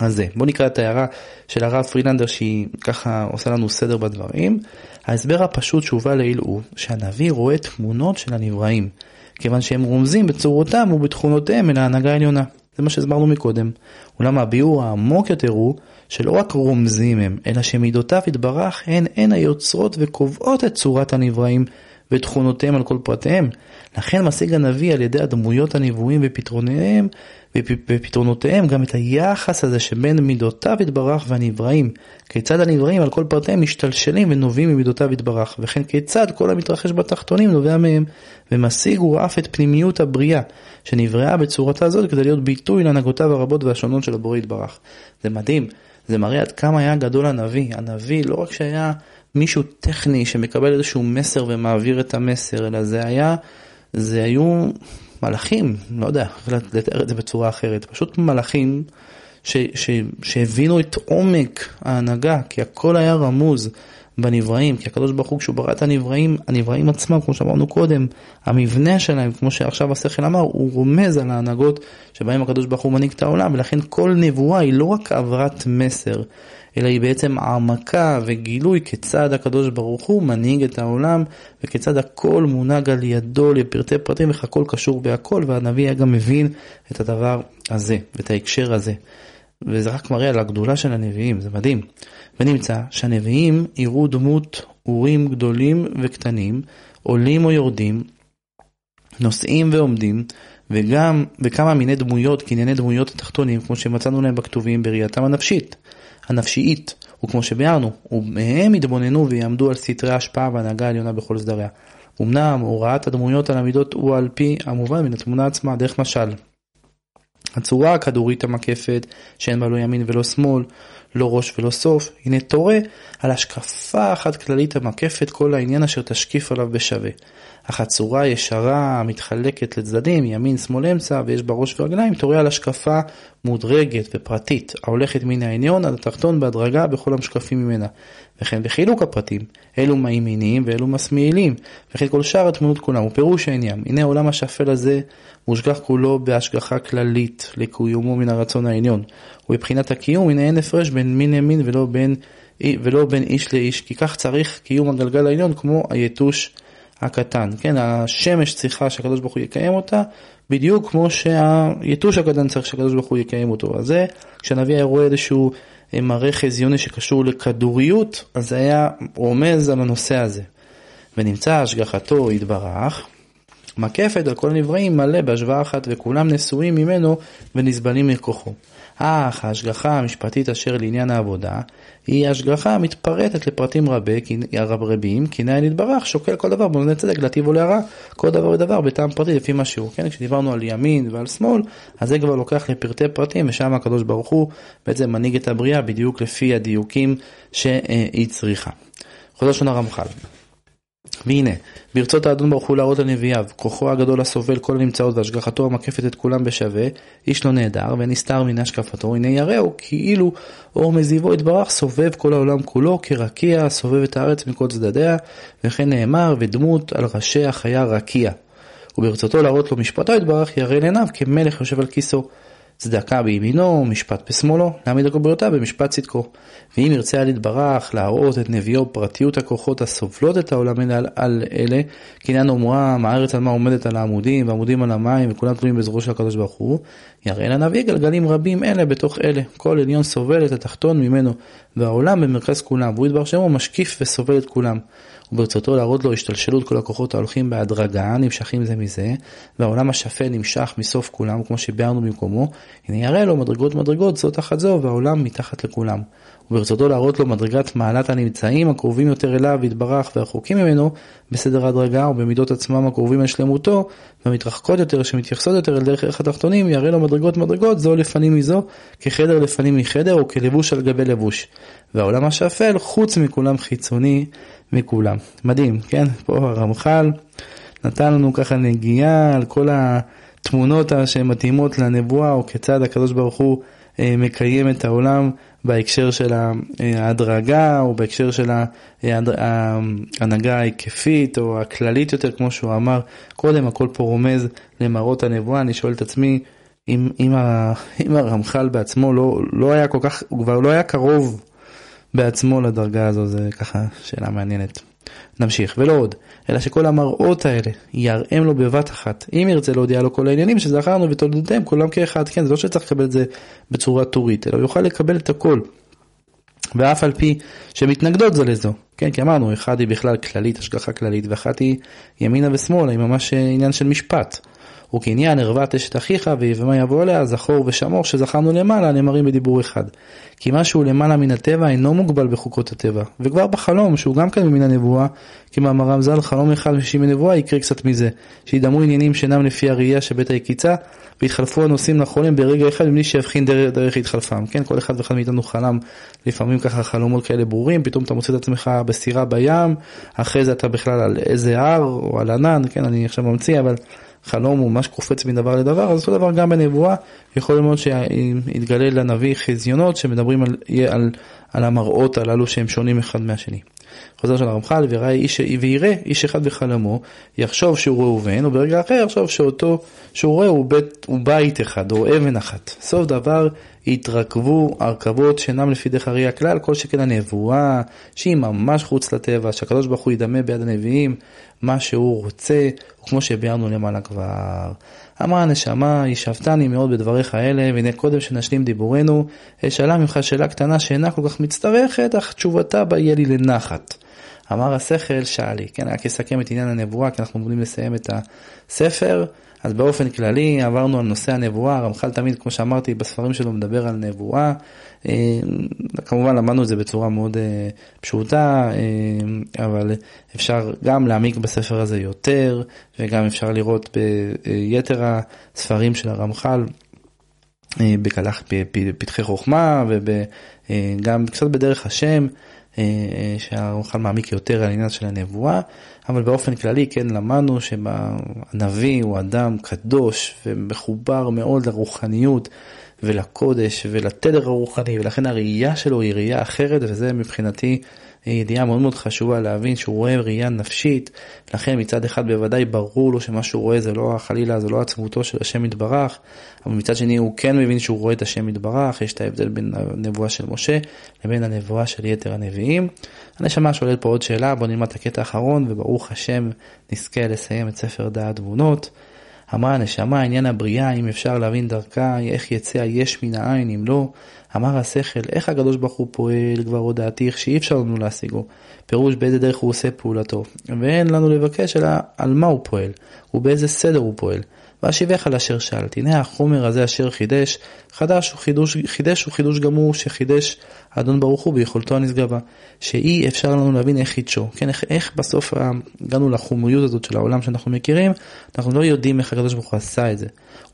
הזה. בואו נקרא את ההערה של הרב פרילנדר שהיא ככה עושה לנו סדר בדברים. ההסבר הפשוט שהובא לעיל הוא שהנביא רואה תמונות של הנבראים, כיוון שהם רומזים בצורתם ובתכונותיהם אל ההנהגה העליונה. זה מה שהסברנו מקודם. אולם הביאור העמוק יותר הוא שלא רק רומזים הם, אלא שמידותיו יתברך הן הן היוצרות וקובעות את צורת הנבראים ותכונותיהם על כל פרטיהם. לכן משיג הנביא על ידי הדמויות הנבואים ופתרוניהם בפתרונותיהם גם את היחס הזה שבין מידותיו יתברך והנבראים, כיצד הנבראים על כל פרטיהם משתלשלים ונובעים ממידותיו יתברך, וכן כיצד כל המתרחש בתחתונים נובע מהם, ומשיג הוא אף את פנימיות הבריאה, שנבראה בצורתה זאת כדי להיות ביטוי להנהגותיו הרבות והשונות של הבורא יתברך. זה מדהים, זה מראה עד כמה היה גדול הנביא, הנביא לא רק שהיה מישהו טכני שמקבל איזשהו מסר ומעביר את המסר, אלא זה היה, זה היו מלאכים, לא יודע איך לתאר את זה בצורה אחרת, פשוט מלאכים ש, ש, שהבינו את עומק ההנהגה, כי הכל היה רמוז בנבראים, כי הקדוש ברוך הוא כשהוא ברא את הנבראים, הנבראים עצמם, כמו שאמרנו קודם, המבנה שלהם, כמו שעכשיו השכל אמר, הוא רומז על ההנהגות שבהם הקדוש ברוך הוא מנהיג את העולם, ולכן כל נבואה היא לא רק העברת מסר, אלא היא בעצם העמקה וגילוי כיצד הקדוש ברוך הוא מנהיג את העולם, וכיצד הכל מונהג על ידו לפרטי פרטים, איך הכל קשור בהכל, והנביא היה גם מבין את הדבר הזה, ואת ההקשר הזה. וזה רק מראה על הגדולה של הנביאים, זה מדהים. ונמצא שהנביאים יראו דמות אורים גדולים וקטנים, עולים או יורדים, נוסעים ועומדים, וגם בכמה מיני דמויות, קנייני דמויות התחתונים, כמו שמצאנו להם בכתובים בראייתם הנפשית, הנפשית, וכמו שביארנו, ומהם יתבוננו ויעמדו על סתרי ההשפעה והנהגה העליונה בכל סדריה. אמנם הוראת הדמויות על המידות הוא על פי המובן מן התמונה עצמה, דרך משל. הצורה הכדורית המקפת, שאין בה לא ימין ולא שמאל, לא ראש ולא סוף, הנה תורה על השקפה אחת כללית המקפת כל העניין אשר תשקיף עליו בשווה. אך הצורה ישרה המתחלקת לצדדים, ימין, שמאל, אמצע, ויש בה ראש ורגליים, תורה על השקפה מודרגת ופרטית, ההולכת מן העליון עד התחתון בהדרגה בכל המשקפים ממנה. וכן בחילוק הפרטים, אלו מימיניים ואלו משמאלים, וכן כל שאר התמונות כולם, ופירוש העניין, הנה העולם השפל הזה מושגח כולו בהשגחה כללית לקיומו מן הרצון העליון, ובבחינת הקיום הנה אין הפרש בין מין למין ולא בין, ולא בין איש לאיש, כי כך צריך קיום הגלגל העליון כמו היתוש הקטן, כן, השמש צריכה שהקדוש ברוך הוא יקיים אותה, בדיוק כמו שהיתוש הקטן צריך שהקדוש ברוך הוא יקיים אותו. אז זה, כשהנביא היה רואה איזשהו אה, מראה חזיוני שקשור לכדוריות, אז זה היה רומז על הנושא הזה. ונמצא השגחתו יתברך, מקפת על כל הנבראים מלא בהשוואה אחת וכולם נשואים ממנו ונסבלים מכוחו. אך ההשגחה המשפטית אשר לעניין העבודה היא השגחה המתפרטת לפרטים רבי, רבים, כי נאי נתברך שוקל כל דבר במובני צדק להטיב או להרע, כל דבר ודבר בטעם פרטי לפי מה שהוא. כן, כשדיברנו על ימין ועל שמאל, אז זה כבר לוקח לפרטי פרטים, ושם הקדוש ברוך הוא בעצם מנהיג את הבריאה בדיוק לפי הדיוקים שהיא צריכה. חוזר שונה רמח"ל. והנה, ברצות האדון ברוך הוא להראות לנביאיו, כוחו הגדול הסובל כל הנמצאות והשגחתו המקפת את כולם בשווה, איש לא נעדר ונסתר מן השקפתו, הנה יראו כאילו אור מזיבו יתברך סובב כל העולם כולו כרקיע סובב את הארץ מכל צדדיה, וכן נאמר ודמות על ראשי החיה רקיע. וברצותו להראות לו משפטו יתברך יראה לעיניו כמלך יושב על כיסאו. צדקה בימינו, משפט בשמאלו, להעמיד הכל בריאותיו במשפט צדקו. ואם ירצה על יתברך להראות את נביאו פרטיות הכוחות הסובלות את העולם אלה על, על אלה, קניין אומרם, הארץ על מה עומדת על העמודים, ועמודים על המים, וכולם תלויים בזרוע של הקדוש ברוך הוא, יראה לנביא גלגלים רבים אלה בתוך אלה. כל עליון סובל את התחתון ממנו, והעולם במרכז כולם, והוא יתברך שמו משקיף וסובל את כולם. וברצותו להראות לו השתלשלות כל הכוחות ההולכים בהדרגה, נמשכים זה מזה, והעולם השפל נמשך מסוף כולם, כמו שביארנו במקומו, הנה יראה לו מדרגות מדרגות זו תחת זו, והעולם מתחת לכולם. וברצותו להראות לו מדרגת מעלת הנמצאים הקרובים יותר אליו יתברך והרחוקים ממנו בסדר הדרגה ובמידות עצמם הקרובים אל שלמותו והמתרחקות יותר שמתייחסות יותר אל דרך ערך התחתונים יראה לו מדרגות מדרגות זו לפנים מזו כחדר לפנים מחדר או כלבוש על גבי לבוש. והעולם השפל חוץ מכולם חיצוני מכולם. מדהים, כן? פה הרמח"ל נתן לנו ככה נגיעה על כל התמונות שמתאימות לנבואה או כיצד הקדוש ברוך הוא אה, מקיים את העולם בהקשר של ההדרגה או בהקשר של ההנהגה ההיקפית או הכללית יותר כמו שהוא אמר קודם הכל פה רומז למראות הנבואה אני שואל את עצמי אם, אם <laughs> הרמח"ל בעצמו לא, לא היה כל כך הוא כבר לא היה קרוב בעצמו לדרגה הזו זה ככה שאלה מעניינת. נמשיך, ולא עוד, אלא שכל המראות האלה יראם לו בבת אחת, אם ירצה להודיע לו כל העניינים שזכרנו ותולדותיהם כולם כאחד, כן, זה לא שצריך לקבל את זה בצורה טורית, אלא הוא יוכל לקבל את הכל. ואף על פי שמתנגדות זו לזו, כן, כי אמרנו, אחד היא בכלל כללית, השגחה כללית, ואחת היא ימינה ושמאלה, היא ממש עניין של משפט. וקניין ערוות אשת אחיך ויבמה יבוא אליה זכור ושמור שזכרנו למעלה נאמרים בדיבור אחד. כי משהו למעלה מן הטבע אינו מוגבל בחוקות הטבע. וכבר בחלום שהוא גם כן מן הנבואה כמאמרם ז"ל חלום אחד משישים מנבואה יקרה קצת מזה. שידמו עניינים שאינם לפי הראייה שבית היקיצה והתחלפו הנושאים לחולים ברגע אחד מבלי שיבחין דרך, דרך התחלפם. כן כל אחד ואחד מאיתנו חלם לפעמים ככה חלומות כאלה ברורים פתאום אתה מוצא את עצמך בסירה בים אחרי זה אתה בכלל על איזה הר או על ענן כן אני עכשיו ממציא אבל חלום הוא ממש קופץ מדבר לדבר, אז אותו דבר גם בנבואה, יכול להיות שיתגלה לנביא חזיונות שמדברים על, על, על המראות הללו שהם שונים אחד מהשני. חוזר של הרמח"ל, ויראה איש, ויראה איש אחד בחלומו, יחשוב שהוא ראובן, וברגע אחר יחשוב שאותו, שהוא רואה הוא הוא בית אחד, או אבן אחת. סוף דבר, יתרכבו הרכבות שאינם לפי דרך הראייה כלל, כל שכן הנבואה, שהיא ממש חוץ לטבע, שהקדוש ברוך הוא ידמה ביד הנביאים, מה שהוא רוצה, וכמו שביארנו למעלה כבר. אמרה הנשמה, ישבתני מאוד בדבריך האלה, והנה קודם שנשלים דיבורנו, אשאלה ממך שאלה קטנה שאינה כל כך מצטרכת, אך תשובתה בה יהיה לי לנחת. אמר השכל, שאלי, כן, רק אסכם את עניין הנבואה, כי אנחנו עומדים לסיים את הספר. אז באופן כללי עברנו על נושא הנבואה, הרמח"ל תמיד, כמו שאמרתי, בספרים שלו מדבר על נבואה. אה, כמובן למדנו את זה בצורה מאוד אה, פשוטה, אה, אבל אפשר גם להעמיק בספר הזה יותר, וגם אפשר לראות ביתר הספרים של הרמח"ל. בקלח פתחי חוכמה וגם קצת בדרך השם, שהרמח"ל מעמיק יותר על העניין של הנבואה. אבל באופן כללי כן למדנו שהנביא הוא אדם קדוש ומחובר מאוד לרוחניות ולקודש ולתדר הרוחני ולכן הראייה שלו היא ראייה אחרת וזה מבחינתי ידיעה מאוד מאוד חשובה להבין שהוא רואה ראייה נפשית, לכן מצד אחד בוודאי ברור לו שמה שהוא רואה זה לא חלילה, זה לא עצמותו של השם יתברך, אבל מצד שני הוא כן מבין שהוא רואה את השם יתברך, יש את ההבדל בין הנבואה של משה לבין הנבואה של יתר הנביאים. הנשמה שואלת פה עוד שאלה, בוא נלמד את הקטע האחרון וברוך השם נזכה לסיים את ספר דעת תבונות. אמרה הנשמה, עניין הבריאה, אם אפשר להבין דרכה, איך יצא היש מן העין, אם לא. אמר השכל, איך הקדוש ברוך הוא פועל כבר הודעתיך שאי אפשר לנו להשיגו. פירוש באיזה דרך הוא עושה פעולתו. ואין לנו לבקש אלא על מה הוא פועל, ובאיזה סדר הוא פועל. ואשיבך על אשר שאלת, הנה החומר הזה אשר חידש, חדש הוא חידוש, חידש הוא חידוש גמור שחידש האדון ברוך הוא ביכולתו הנשגבה, שאי אפשר לנו להבין איך חידשו, כן, איך, איך בסוף הגענו לחומריות הזאת של העולם שאנחנו מכירים, אנחנו לא יודעים איך הקדוש ברוך הוא עשה את זה.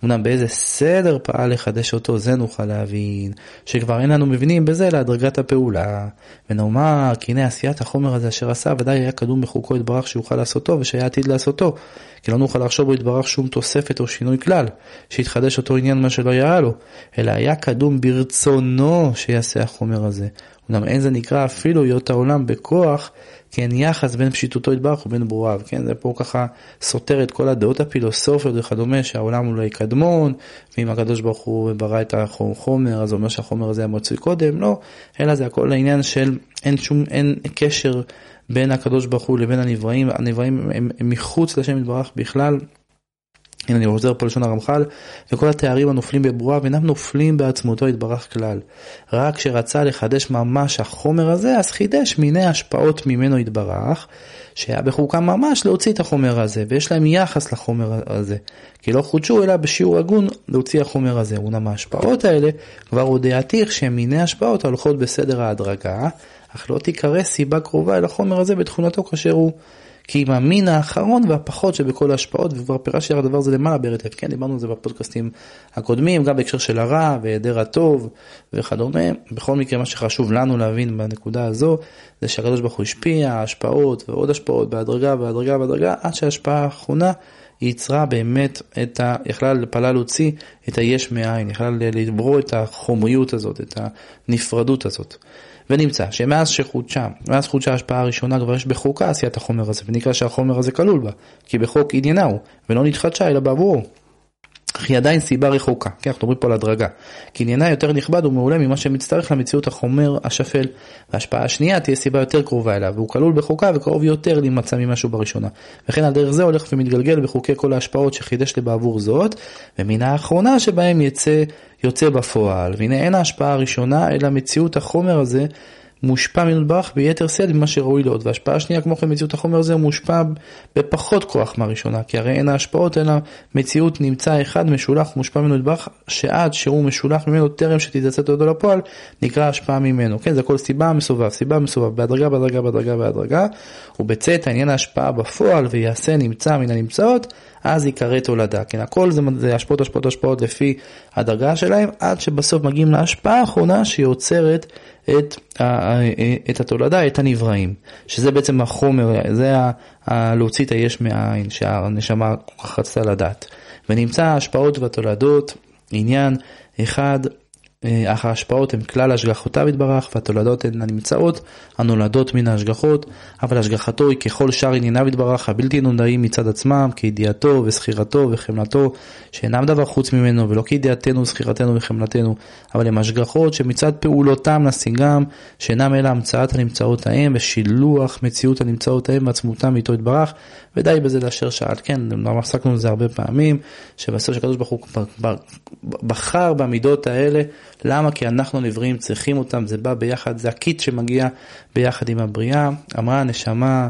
אמנם באיזה סדר פעל לחדש אותו, זה נוכל להבין, שכבר אין לנו מבינים בזה להדרגת הפעולה, ונאמר כי הנה עשיית החומר הזה אשר עשה ודאי היה קדום בחוקו יתברך שיוכל לעשותו ושהיה עתיד לעשותו, כי לא נוכל לחשוב בו יתברך שום תוספת או שינוי כלל, שיתחדש אותו עניין מה שלא יראה לו, אלא היה קדום ברצונו שיעשה החומר הזה. אומנם אין זה נקרא אפילו היות העולם בכוח, כי אין יחס בין פשיטותו יתברך ובין ברוריו, כן, זה פה ככה סותר את כל הדעות הפילוסופיות וכדומה, שהעולם הוא לא יקדמון, ואם הקדוש ברוך הוא ברא את החומר, אז אומר שהחומר הזה היה מצוי קודם, לא, אלא זה הכל העניין של אין שום, אין קשר בין הקדוש ברוך הוא לבין הנבראים, הנבראים הם, הם, מחוץ לשם יתברך בכלל. הנה אני חוזר פה לשון הרמח"ל, וכל התארים הנופלים בברואה ואינם נופלים בעצמותו יתברך כלל. רק כשרצה לחדש ממש החומר הזה, אז חידש מיני השפעות ממנו יתברך, שהיה בחוקם ממש להוציא את החומר הזה, ויש להם יחס לחומר הזה. כי לא חודשו אלא בשיעור הגון להוציא החומר הזה. אולם ההשפעות האלה כבר הודיעתיך שהן מיני השפעות ההולכות בסדר ההדרגה, אך לא תיקרא סיבה קרובה אל החומר הזה בתכונתו כאשר הוא כי אם המין האחרון והפחות שבכל ההשפעות, וכבר פירשתי על הדבר הזה למעלה ברטב, כן, דיברנו על זה בפודקאסטים הקודמים, גם בהקשר של הרע והיעדר הטוב וכדומה. בכל מקרה, מה שחשוב לנו להבין בנקודה הזו, זה שהקדוש ברוך הוא השפיע, השפעות ועוד השפעות בהדרגה והדרגה והדרגה, עד שההשפעה האחרונה היא יצרה באמת את ה... יכלה פעלה להוציא את היש מאין, יכלה לברוא את החומריות הזאת, את הנפרדות הזאת. ונמצא שמאז שחודשה, מאז חודשה ההשפעה הראשונה כבר יש בחוקה עשיית החומר הזה, ונקרא שהחומר הזה כלול בה, כי בחוק עניינה הוא, ולא נתחדשה אלא בעבורו. אך היא עדיין סיבה רחוקה, כן, אנחנו מדברים פה על הדרגה. כי עניינה יותר נכבד ומעולה ממה שמצטרך למציאות החומר השפל. וההשפעה השנייה תהיה סיבה יותר קרובה אליו, והוא כלול בחוקה וקרוב יותר להימצא ממשהו בראשונה. וכן על דרך זה הולך ומתגלגל בחוקי כל ההשפעות שחידש לבעבור זאת, ומן האחרונה שבהם יצא, יוצא בפועל. והנה אין ההשפעה הראשונה, אלא מציאות החומר הזה מושפע מנדבך ביתר שאת ממה שראוי לעוד, והשפעה השנייה כמו כן מציאות החומר הזה מושפע בפחות כוח מהראשונה, כי הרי אין ההשפעות אלא מציאות נמצא אחד משולח ומושפע ממנו נדבך, שעד שהוא משולח ממנו טרם שתתעצת אותו לפועל, נקרא השפעה ממנו. כן, זה הכל סיבה מסובב, סיבה מסובב, בהדרגה, בהדרגה, בהדרגה, בהדרגה, ובצאת העניין ההשפעה בפועל ויעשה נמצא מן הנמצאות, אז ייקרא תולדה. כן, הכל זה, זה השפעות, השפעות, השפעות לפי הדרגה שלהם, עד שבסוף מגיעים להשפעה האחרונה שיוצרת את, את התולדה, את הנבראים, שזה בעצם החומר, זה ה, להוציא את היש מהעין, שהנשמה רצתה לדעת. ונמצא ההשפעות והתולדות, עניין אחד אך ההשפעות הן כלל השגחותיו יתברך והתולדות הן הנמצאות הנולדות מן ההשגחות אבל השגחתו היא ככל שאר ענייניו יתברך הבלתי נודעים מצד עצמם כידיעתו וזכירתו וחמלתו שאינם דבר חוץ ממנו ולא כידיעתנו וזכירתנו וחמלתנו אבל הם השגחות שמצד פעולותם נשיגם שאינם אלא המצאת הנמצאות ההם ושילוח מציאות הנמצאות ההם ועצמותם איתו יתברך ודי בזה לאשר שאל כן עסקנו בזה הרבה פעמים שבסוף שקדוש ברוך הוא בחר במידות האלה למה? כי אנחנו נבראים צריכים אותם, זה בא ביחד, זה הקיט שמגיע ביחד עם הבריאה. אמרה הנשמה,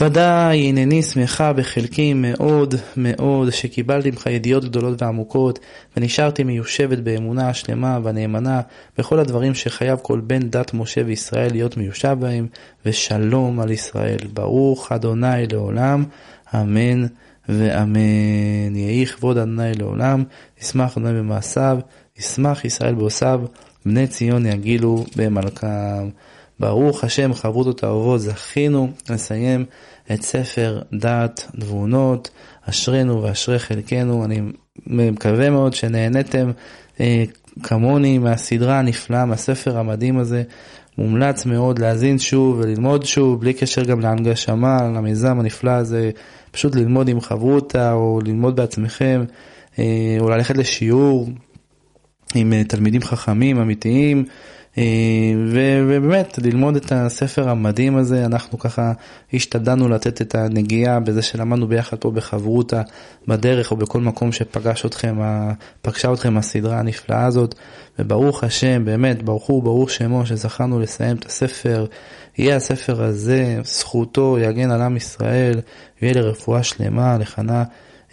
ודאי הנני שמחה בחלקי מאוד מאוד שקיבלתי ממך ידיעות גדולות ועמוקות ונשארתי מיושבת באמונה השלמה והנאמנה בכל הדברים שחייב כל בן דת משה וישראל להיות מיושב בהם ושלום על ישראל. ברוך אדוני לעולם, אמן ואמן. יהי כבוד אדוני לעולם, ישמח אדוני במעשיו ישמח ישראל בעושיו, בני ציון יגילו במלכם. ברוך השם חברותות האהובות, זכינו לסיים את ספר דעת תבונות, אשרינו ואשרי חלקנו. אני מקווה מאוד שנהניתם אה, כמוני מהסדרה הנפלאה, מהספר המדהים הזה. מומלץ מאוד להאזין שוב וללמוד שוב, בלי קשר גם להנגשמה, למיזם הנפלא הזה, פשוט ללמוד עם חברותה או ללמוד בעצמכם, אה, או ללכת לשיעור, עם אה, תלמידים חכמים אמיתיים אה, ובאמת ללמוד את הספר המדהים הזה אנחנו ככה השתדלנו לתת את הנגיעה בזה שלמדנו ביחד פה בחברותה בדרך או בכל מקום שפגש אתכם, פגשה אתכם הסדרה הנפלאה הזאת. וברוך השם באמת ברוך הוא ברוך שמו שזכרנו לסיים את הספר. יהיה הספר הזה זכותו יגן על עם ישראל ויהיה לרפואה שלמה לחנה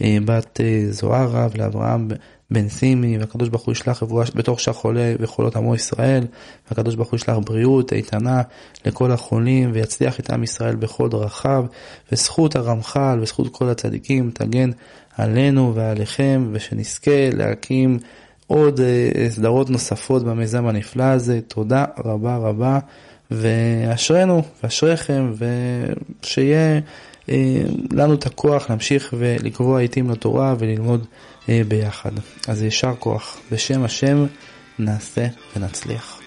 אה, בת זוהרה ולאברהם בן סימי, והקדוש ברוך הוא ישלח רבואה בתוך שאר חולה וחולות עמו ישראל, והקדוש ברוך הוא ישלח בריאות איתנה לכל החולים, ויצליח את עם ישראל בכל דרכיו, וזכות הרמח"ל וזכות כל הצדיקים תגן עלינו ועליכם, ושנזכה להקים עוד אה, סדרות נוספות במיזם הנפלא הזה. תודה רבה רבה, ואשרינו, ואשריכם, ושיהיה אה, לנו את הכוח להמשיך ולקבוע עיתים לתורה וללמוד אה, ביחד. אז יישר כוח. בשם השם נעשה ונצליח.